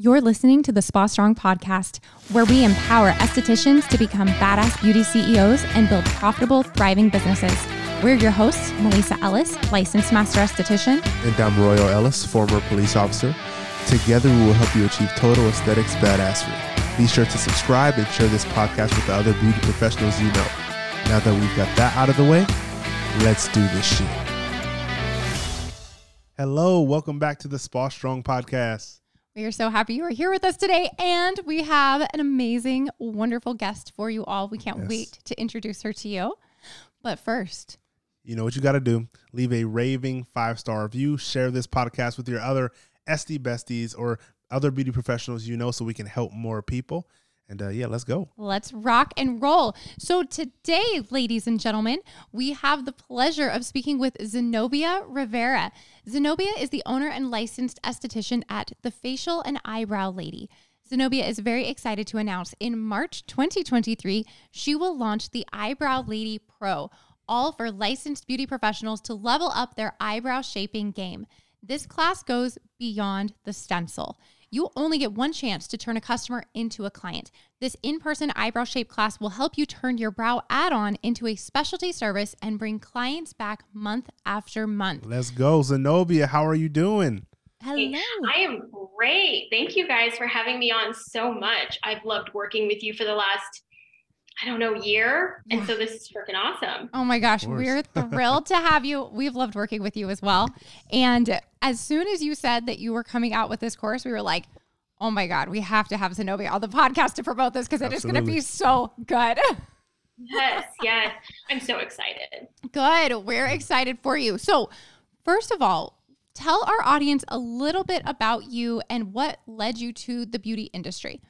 You're listening to the Spa Strong podcast, where we empower estheticians to become badass beauty CEOs and build profitable, thriving businesses. We're your hosts, Melissa Ellis, licensed master esthetician, And I'm Royal Ellis, former police officer. Together, we will help you achieve total aesthetics badassery. Be sure to subscribe and share this podcast with the other beauty professionals you know. Now that we've got that out of the way, let's do this shit. Hello, welcome back to the Spa Strong podcast. We are so happy you are here with us today, and we have an amazing, wonderful guest for you all. We can't Yes. wait to introduce her to you. But first, You know what you got to do. Leave a raving five star review. Share this podcast with your other SD besties or other beauty professionals you know so we can help more people. And uh, yeah, let's go. let's rock and roll. So, today, ladies and gentlemen, we have the pleasure of speaking with Zenobia Rivera. Zenobia is the owner and licensed esthetician at The Facial and Eyebrow Lady. Zenobia is very excited to announce in March 2023, she will launch the Eyebrow Lady Pro, all for licensed beauty professionals to level up their eyebrow shaping game. This class goes beyond the stencil. You only get one chance to turn a customer into a client. This in person eyebrow shape class will help you turn your brow add on into a specialty service and bring clients back month after month. Let's go. Zenobia, how are you doing? Hello. I am great. Thank you guys for having me on so much. I've loved working with you for the last, I don't know, year. Yeah. And so this is freaking awesome. Oh my gosh, we're thrilled to have you. We've loved working with you as well. And as soon as you said that you were coming out with this course, we were like, oh my God, we have to have Zenobia on the podcast to promote this because it is going to be so good. Yes, yes. I'm so excited. Good. We're excited for you. So, first of all, tell our audience a little bit about you and what led you to the beauty industry.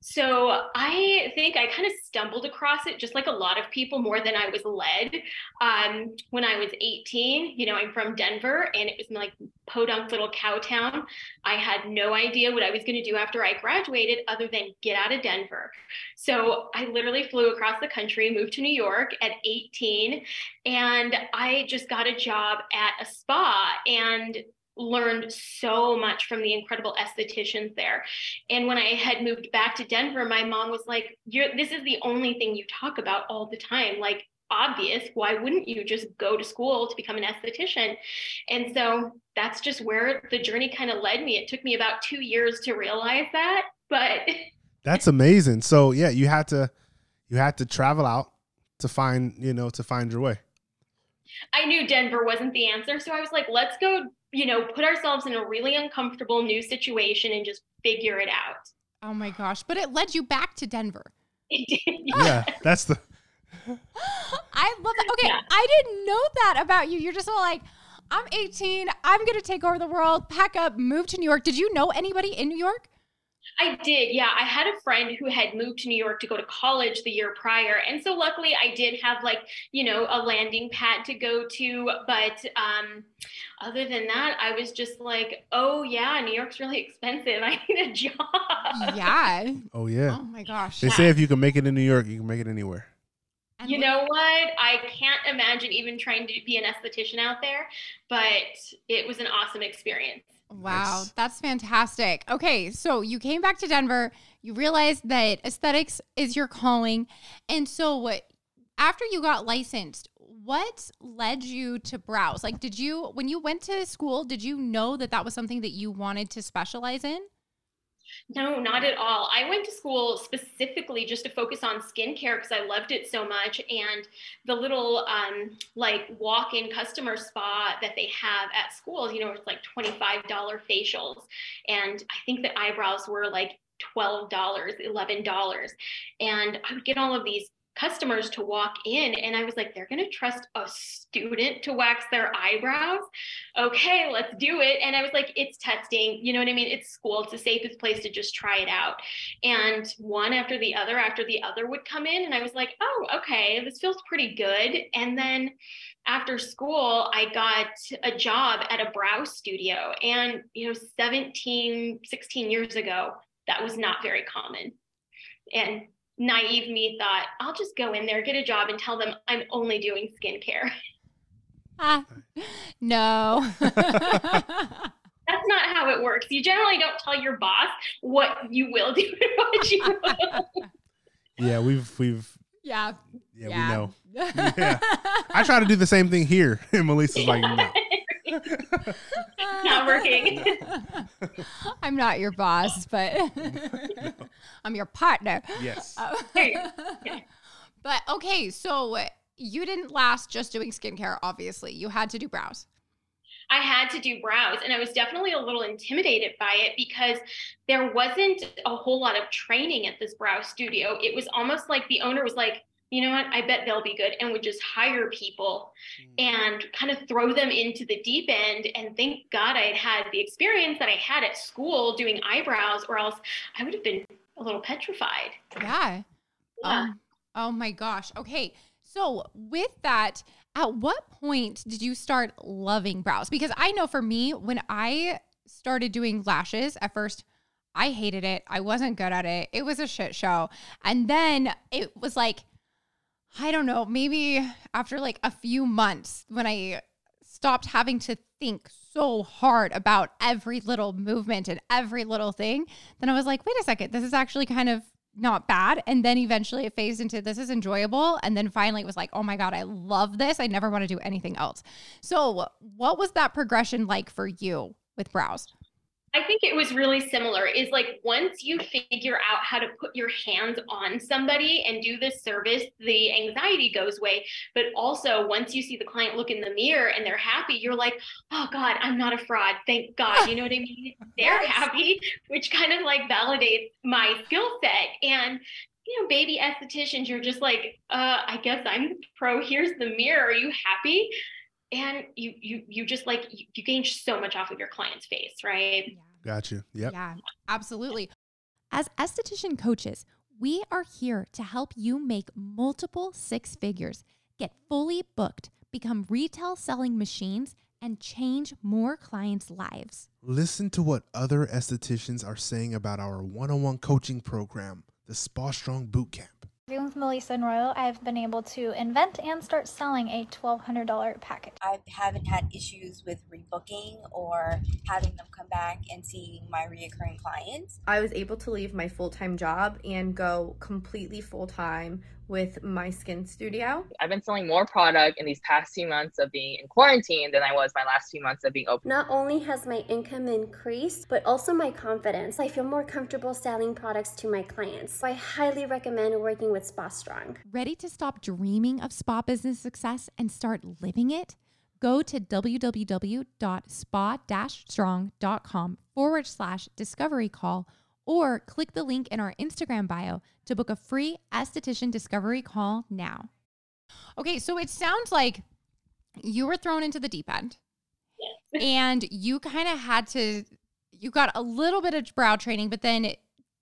So I think I kind of stumbled across it, just like a lot of people, more than I was led. Um, when I was 18, you know, I'm from Denver, and it was like podunk little cow town. I had no idea what I was going to do after I graduated, other than get out of Denver. So I literally flew across the country, moved to New York at 18, and I just got a job at a spa and learned so much from the incredible estheticians there. And when I had moved back to Denver, my mom was like, You're this is the only thing you talk about all the time. Like, obvious. Why wouldn't you just go to school to become an esthetician? And so that's just where the journey kind of led me. It took me about two years to realize that, but That's amazing. So yeah, you had to you had to travel out to find, you know, to find your way. I knew Denver wasn't the answer. So I was like, let's go, you know, put ourselves in a really uncomfortable new situation and just figure it out. Oh my gosh, but it led you back to Denver. It did. Yeah, that's the I love that. Okay, Yeah. I didn't know that about you. You're just all like, I'm 18, I'm going to take over the world, pack up, move to New York. Did you know anybody in New York? I did. Yeah. I had a friend who had moved to New York to go to college the year prior. And so luckily I did have like, you know, a landing pad to go to. But um, other than that, I was just like, oh, yeah, New York's really expensive. I need a job. Yeah. oh yeah. Oh my gosh. They say if you can make it in New York, you can make it anywhere. And You look- know what? I can't imagine even trying to be an esthetician out there, but it was an awesome experience. Wow, Nice. that's fantastic. Okay, so you came back to Denver, you realized that aesthetics is your calling. And so what after you got licensed, what led you to brows? Like did you when you went to school, did you know that that was something that you wanted to specialize in? No, not at all. I went to school specifically just to focus on skincare because I loved it so much. And the little um, like walk-in customer spa that they have at schools, you know, it's like $25 facials. And I think the eyebrows were like $12, $11. And I would get all of these customers to walk in and I was like, they're going to trust a student to wax their eyebrows. Okay, let's do it. And I was like, it's testing, you know what I mean? It's school, it's the safest place to just try it out. And one after the other after the other would come in and I was like, oh, okay, this feels pretty good. And then after school, I got a job at a brow studio. And, you know, 17, 16 years ago, that was not very common. And naive me thought, I'll just go in there, get a job, and tell them I'm only doing skincare. Ah, no. That's not how it works. You generally don't tell your boss what you will do and what you will. Yeah, we've we've Yeah. yeah, we know. Yeah. I try to do the same thing here, and Melissa's like, no. Not working. I'm not your boss, but I'm your partner. Yes. Uh, There but okay, so you didn't last just doing skincare, obviously. You had to do brows. I had to do brows, and I was definitely a little intimidated by it because there wasn't a whole lot of training at this brow studio. It was almost like the owner was like, you know what, I bet they'll be good, and would just hire people and kind of throw them into the deep end. And thank God I had had the experience that I had at school doing eyebrows, or else I would have been a little petrified. Yeah. Yeah. Um, oh my gosh. Okay. So with that, at what point did you start loving brows? Because I know for me, when I started doing lashes at first, I hated it. I wasn't good at it. It was a shit show. And then it was like, I don't know, maybe after like a few months when I stopped having to think so hard about every little movement and every little thing, then I was like, wait a second, this is actually kind of not bad. And then eventually it phased into this is enjoyable. And then finally it was like, oh my God, I love this. I never want to do anything else. So, what was that progression like for you with brows? I think it was really similar. Is like once you figure out how to put your hands on somebody and do this service, the anxiety goes away. But also, once you see the client look in the mirror and they're happy, you're like, oh God, I'm not a fraud. Thank God. You know what I mean? They're happy, which kind of like validates my skill set. And you know, baby estheticians, you're just like, uh, I guess I'm the pro. Here's the mirror. Are you happy? And you you you just like you, you gain so much off of your client's face, right? Got you. Yep. Yeah, absolutely. As esthetician coaches, we are here to help you make multiple six figures, get fully booked, become retail selling machines, and change more clients' lives. Listen to what other estheticians are saying about our one-on-one coaching program, the Spa Strong Bootcamp. Working with Melissa and Royal, I've been able to invent and start selling a $1,200 package. I haven't had issues with rebooking or having them come back and seeing my reoccurring clients. I was able to leave my full time job and go completely full time with my skin studio. I've been selling more product in these past few months of being in quarantine than I was my last few months of being open. Not only has my income increased, but also my confidence. I feel more comfortable selling products to my clients. So I highly recommend working with Spa Strong. Ready to stop dreaming of spa business success and start living it? Go to www.spa-strong.com forward slash discovery call or click the link in our Instagram bio to book a free esthetician discovery call now. Okay, so it sounds like you were thrown into the deep end Yes. and you kind of had to, you got a little bit of brow training, but then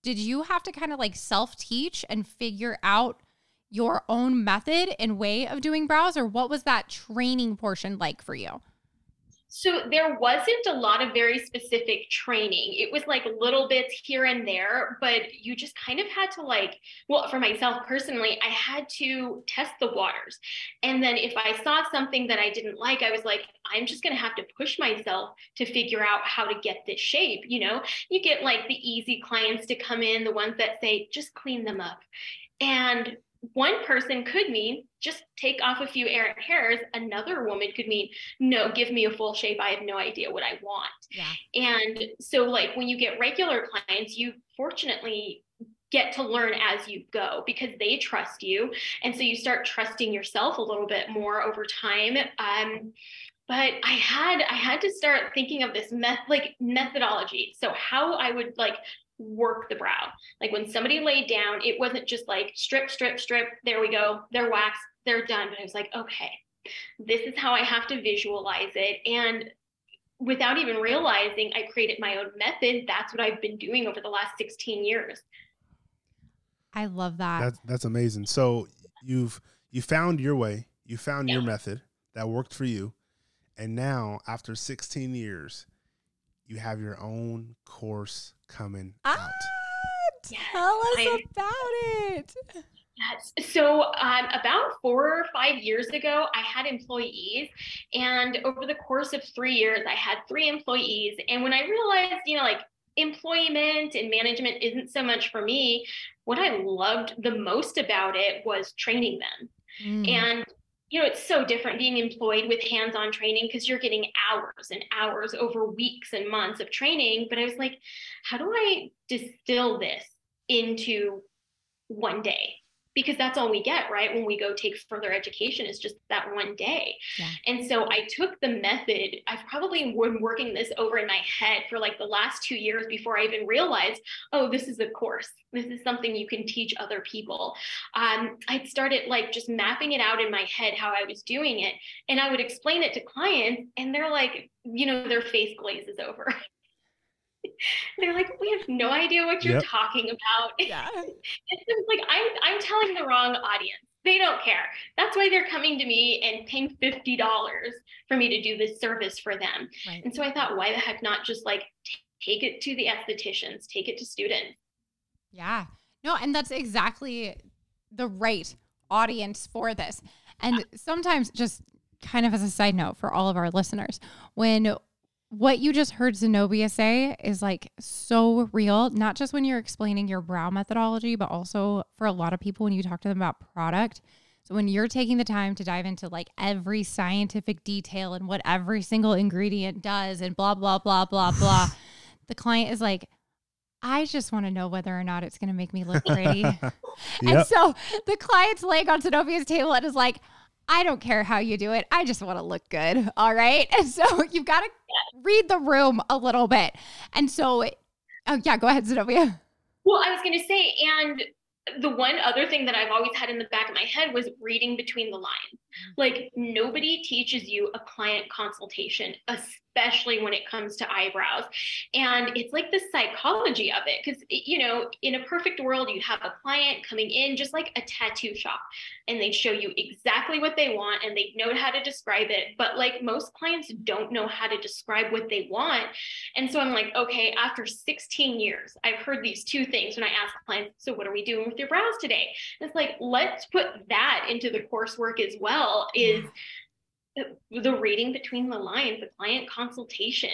did you have to kind of like self teach and figure out your own method and way of doing brows, or what was that training portion like for you? So there wasn't a lot of very specific training. It was like little bits here and there, but you just kind of had to like, well, for myself personally, I had to test the waters. And then if I saw something that I didn't like, I was like, I'm just going to have to push myself to figure out how to get this shape. You know, you get like the easy clients to come in, the ones that say, just clean them up. And one person could mean just take off a few errant hairs. Another woman could mean, no, give me a full shape. I have no idea what I want. Yeah. And so, like, when you get regular clients, you fortunately get to learn as you go because they trust you. And so you start trusting yourself a little bit more over time. Um, but I had I had to start thinking of this meth like methodology. So how I would like work the brow. Like when somebody laid down, it wasn't just like strip, strip, strip, there we go, they're waxed, they're done. But I was like, okay, this is how I have to visualize it. And without even realizing I created my own method, that's what I've been doing over the last 16 years. I love that. That's that's amazing. So you've you found your way, you found your method that worked for you, and now after 16 years, you have your own course coming Ah, out. tell us I- about it. Yes. So, um, about four or five years ago, I had employees, and over the course of three years, I had three employees. And when I realized, you know, like employment and management isn't so much for me, what I loved the most about it was training them. Mm. And you know, it's so different being employed with hands on training because you're getting hours and hours over weeks and months of training. But I was like, how do I distill this into one day? Because that's all we get, right? When we go take further education is just that one day. Yeah. And so I took the method, I've probably been working this over in my head for like the last two years before I even realized, oh, this is a course. This is something you can teach other people. Um, I started like just mapping it out in my head how I was doing it. And I would explain it to clients, and they're like, you know, their face glazes over. they're like, we have no idea what you're yep. talking about. Yeah. it's like I'm I'm telling the wrong audience. They don't care. That's why they're coming to me and paying fifty dollars for me to do this service for them. Right. And so I thought, why the heck not just like take it to the estheticians, take it to students. Yeah. No, and that's exactly the right audience for this. And sometimes just kind of as a side note for all of our listeners, when what you just heard Zenobia say is like so real, not just when you're explaining your brow methodology, but also for a lot of people when you talk to them about product. So when you're taking the time to dive into like every scientific detail and what every single ingredient does and blah, blah, blah, blah, blah, the client is like, I just want to know whether or not it's going to make me look pretty. yep. And so the client's laying on Zenobia's table and is like, I don't care how you do it. I just want to look good. All right. And so you've got to read the room a little bit. And so, oh, yeah, go ahead, Zenobia. Well, I was going to say, and the one other thing that I've always had in the back of my head was reading between the lines. Like, nobody teaches you a client consultation, especially when it comes to eyebrows. And it's like the psychology of it. Because, you know, in a perfect world, you have a client coming in just like a tattoo shop and they show you exactly what they want and they know how to describe it. But like most clients don't know how to describe what they want. And so I'm like, okay, after 16 years, I've heard these two things when I ask clients, so what are we doing with your brows today? And it's like, let's put that into the coursework as well, is the reading between the lines, the client consultation.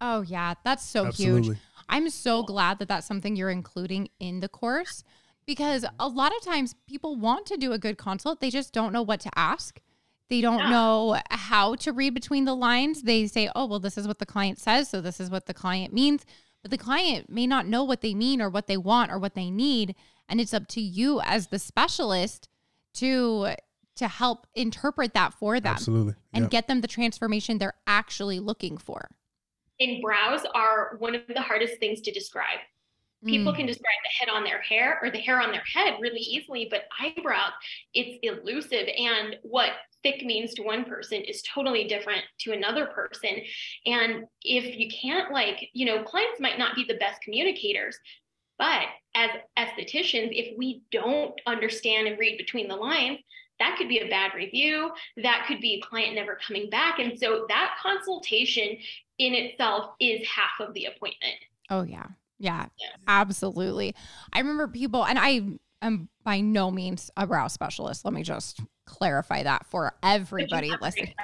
Oh, yeah, that's so Absolutely. huge. I'm so glad that that's something you're including in the course because a lot of times people want to do a good consult, they just don't know what to ask. They don't yeah. know how to read between the lines. They say, oh, well, this is what the client says. So this is what the client means. But the client may not know what they mean or what they want or what they need. And it's up to you as the specialist to to help interpret that for them Absolutely. and get them the transformation they're actually looking for. And brows are one of the hardest things to describe. People mm. can describe the head on their hair or the hair on their head really easily, but eyebrows, it's elusive. And what thick means to one person is totally different to another person. And if you can't, like, you know, clients might not be the best communicators, but as estheticians, if we don't understand and read between the lines, that could be a bad review. That could be a client never coming back. And so that consultation in itself is half of the appointment. Oh, yeah. Yeah, yeah, absolutely. I remember people, and I am by no means a brow specialist. Let me just clarify that for everybody listening.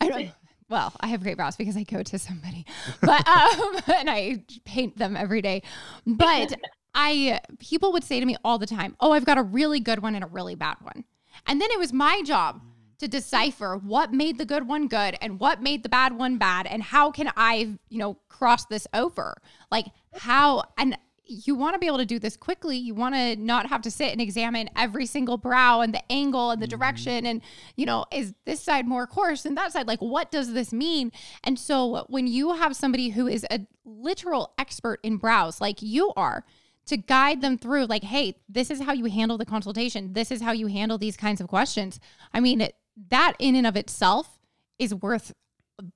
I don't. Well, I have great brows because I go to somebody, but um, and I paint them every day. But I people would say to me all the time, "Oh, I've got a really good one and a really bad one," and then it was my job to decipher what made the good one good and what made the bad one bad and how can I, you know, cross this over? Like how and you want to be able to do this quickly. You want to not have to sit and examine every single brow and the angle and the mm-hmm. direction and you know, is this side more coarse than that side? Like what does this mean? And so when you have somebody who is a literal expert in brows like you are, to guide them through like hey this is how you handle the consultation this is how you handle these kinds of questions i mean it, that in and of itself is worth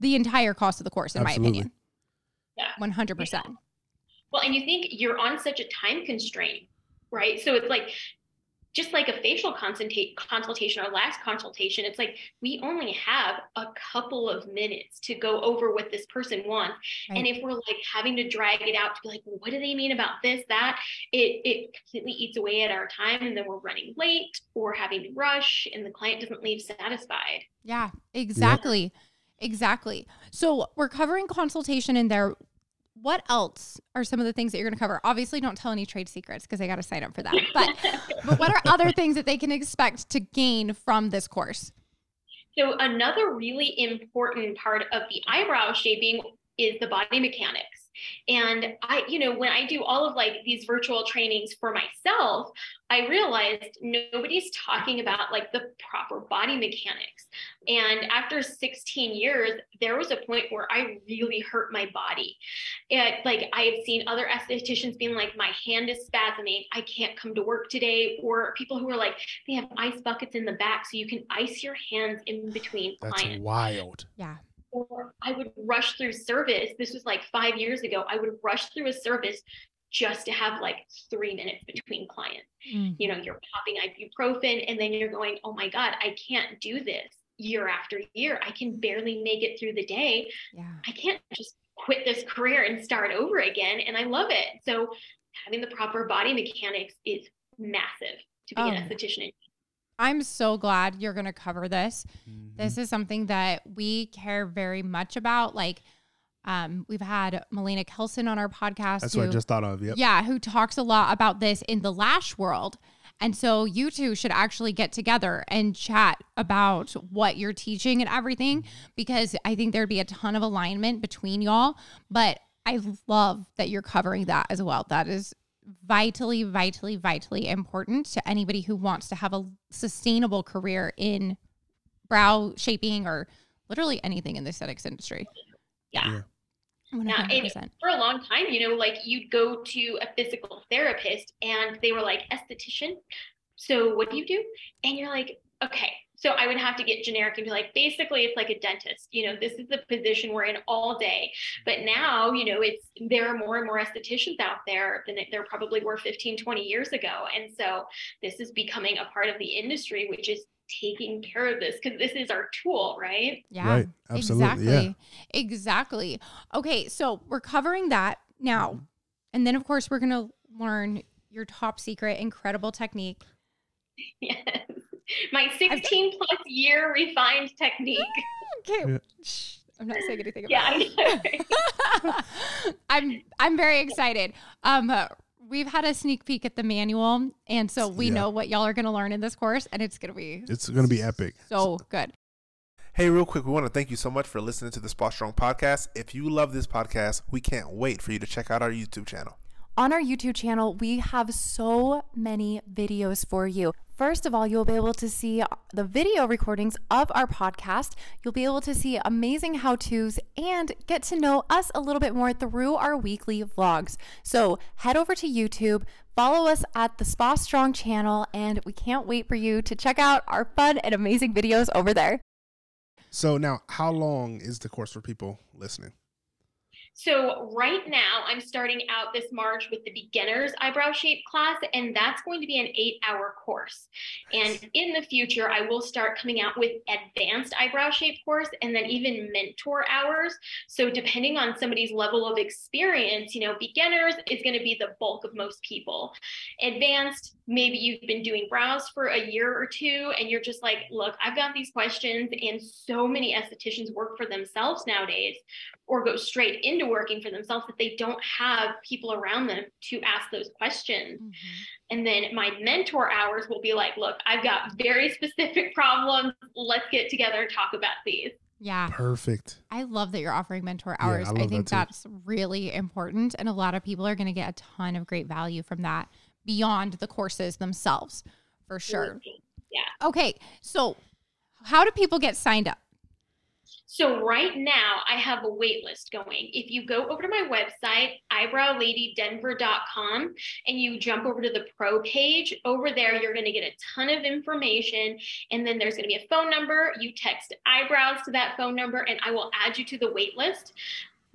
the entire cost of the course, in Absolutely. my opinion. Yeah. 100%. Yeah. Well, and you think you're on such a time constraint, right? So it's like just like a facial consultation or lash consultation, it's like we only have a couple of minutes to go over what this person wants. Right. And if we're like having to drag it out to be like, well, what do they mean about this, that, it, it completely eats away at our time. And then we're running late or having to rush and the client doesn't leave satisfied. Yeah, exactly. Yeah. Exactly. So we're covering consultation in there what else are some of the things that you're going to cover? Obviously, don't tell any trade secrets because I got to sign up for that. But, but what are other things that they can expect to gain from this course? So, another really important part of the eyebrow shaping is the body mechanics. And I, you know, when I do all of like these virtual trainings for myself, I realized nobody's talking about like the proper body mechanics. And after 16 years, there was a point where I really hurt my body. And like I've seen other estheticians being like, my hand is spasming, I can't come to work today. Or people who are like, they have ice buckets in the back so you can ice your hands in between That's clients. wild. Yeah or I would rush through service. This was like five years ago. I would rush through a service just to have like three minutes between clients. Mm. You know, you're popping ibuprofen and then you're going, oh my God, I can't do this year after year. I can barely make it through the day. Yeah. I can't just quit this career and start over again. And I love it. So having the proper body mechanics is massive to be oh. an esthetician. I'm so glad you're going to cover this. Mm-hmm. This is something that we care very much about. Like, um, we've had Melina Kelson on our podcast. That's who, what I just thought of. Yep. Yeah, who talks a lot about this in the lash world. And so you two should actually get together and chat about what you're teaching and everything because I think there'd be a ton of alignment between y'all. But I love that you're covering that as well. That is vitally, vitally, vitally important to anybody who wants to have a sustainable career in brow shaping or literally anything in the aesthetics industry. Yeah. yeah. Now, for a long time, you know, like you'd go to a physical therapist and they were like, esthetician. So what do you do? And you're like, okay, so I would have to get generic and be like, basically, it's like a dentist. You know, this is the position we're in all day. But now, you know, it's there are more and more estheticians out there than there probably were 15, 20 years ago. And so this is becoming a part of the industry, which is taking care of this because this is our tool, right? Yeah. Right. Absolutely. Exactly. Yeah. Exactly. Okay. So we're covering that now. Mm-hmm. And then, of course, we're going to learn your top secret, incredible technique. Yes my 16 plus year refined technique. okay. Yeah. I'm not saying anything about yeah, it. I'm I'm very excited. Um uh, we've had a sneak peek at the manual and so we yeah. know what y'all are going to learn in this course and it's going to be It's going to be epic. So good. Hey, real quick, we want to thank you so much for listening to the Spa Strong podcast. If you love this podcast, we can't wait for you to check out our YouTube channel. On our YouTube channel, we have so many videos for you. First of all, you'll be able to see the video recordings of our podcast. You'll be able to see amazing how to's and get to know us a little bit more through our weekly vlogs. So head over to YouTube, follow us at the Spa Strong channel, and we can't wait for you to check out our fun and amazing videos over there. So, now how long is the course for people listening? So right now I'm starting out this March with the beginner's eyebrow shape class, and that's going to be an eight hour course. And in the future, I will start coming out with advanced eyebrow shape course and then even mentor hours. So depending on somebody's level of experience, you know, beginners is going to be the bulk of most people. Advanced, maybe you've been doing brows for a year or two and you're just like, look, I've got these questions and so many estheticians work for themselves nowadays or go straight into working for themselves that they don't have people around them to ask those questions. Mm-hmm. And then my mentor hours will be like, look, I've got very specific problems. Let's get together and talk about these. Yeah. Perfect. I love that you're offering mentor hours. Yeah, I, I, think that that's really important. And a lot of people are going to get a ton of great value from that beyond the courses themselves, for sure. Yeah. Okay. So, how do people get signed up? So right now I have a wait list going. If you go over to my website, eyebrowladydenver.com, and you jump over to the pro page, over there you're going to get a ton of information. And then there's going to be a phone number. You text eyebrows to that phone number, and I will add you to the wait list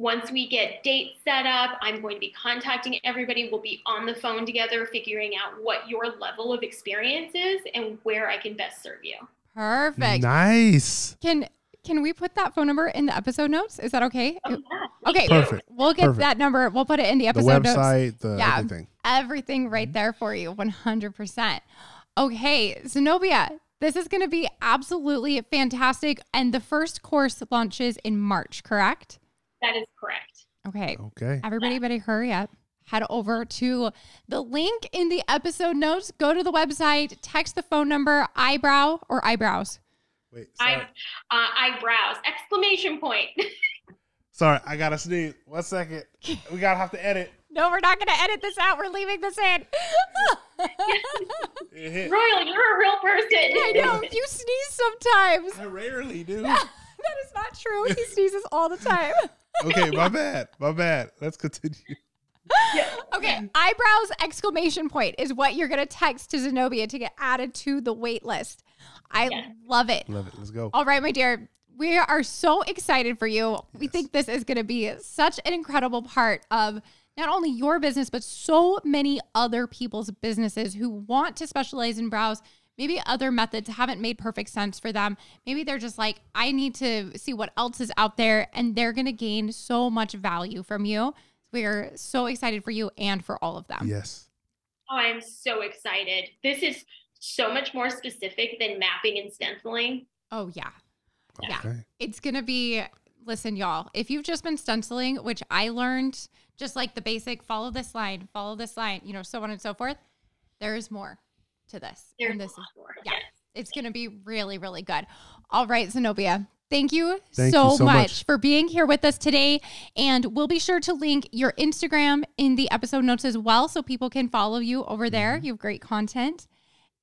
once we get dates set up, I'm going to be contacting everybody. We'll be on the phone together, figuring out what your level of experience is and where I can best serve you. Perfect. Nice. Can can we put that phone number in the episode notes? Is that okay? Oh, yeah. Okay. Perfect. We'll get Perfect. that number. We'll put it in the The episode notes. website, the Yeah. everything. Everything right mm-hmm. there for you, 100%. Okay, Zenobia, this is going to be absolutely fantastic. And the first course launches in March, correct? That is correct. Okay. Okay. Everybody better hurry up. Head over to the link in the episode notes. Go to the website, text the phone number, eyebrow or eyebrows. Wait. I, uh, eyebrows, exclamation point. sorry. I gotta sneeze. One second. We gotta have to edit. No, we're not going to edit this out. We're leaving this in. Royal, you're a real person. I know you sneeze sometimes. I rarely do. that is not true. He sneezes all the time. okay, my bad. My bad. Let's continue. Okay, eyebrows exclamation point is what you're gonna text to Zenobia to get added to the wait list. I Yes. love it. Love it. Let's go. All right, my dear. We are so excited for you. We think this is going to be such an incredible part of not only your business, but so many other people's businesses who want to specialize in brows. Maybe other methods haven't made perfect sense for them. Maybe they're just like, I need to see what else is out there, and they're going to gain so much value from you. We are so excited for you and for all of them. Yes. Oh, I'm so excited. This is so much more specific than mapping and stenciling. Oh, yeah. Yeah. It's going to be, listen, y'all, if you've just been stenciling, which I learned just like the basic follow this line, follow this line, you know, so on and so forth, there is more to this. There's and a this is, more. yeah, Yes. it's going to be really, really good. All right, Zenobia. Thank you, Thank so, you so much, much. for being here with us today. And we'll be sure to link your Instagram in the episode notes as well so people can follow you over there. Mm-hmm. You have great content.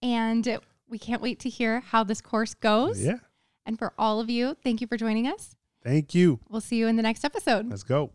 And we can't wait to hear how this course goes. Yeah. And for all of you, thank you for joining us. Thank you. We'll see you in the next episode. Let's go.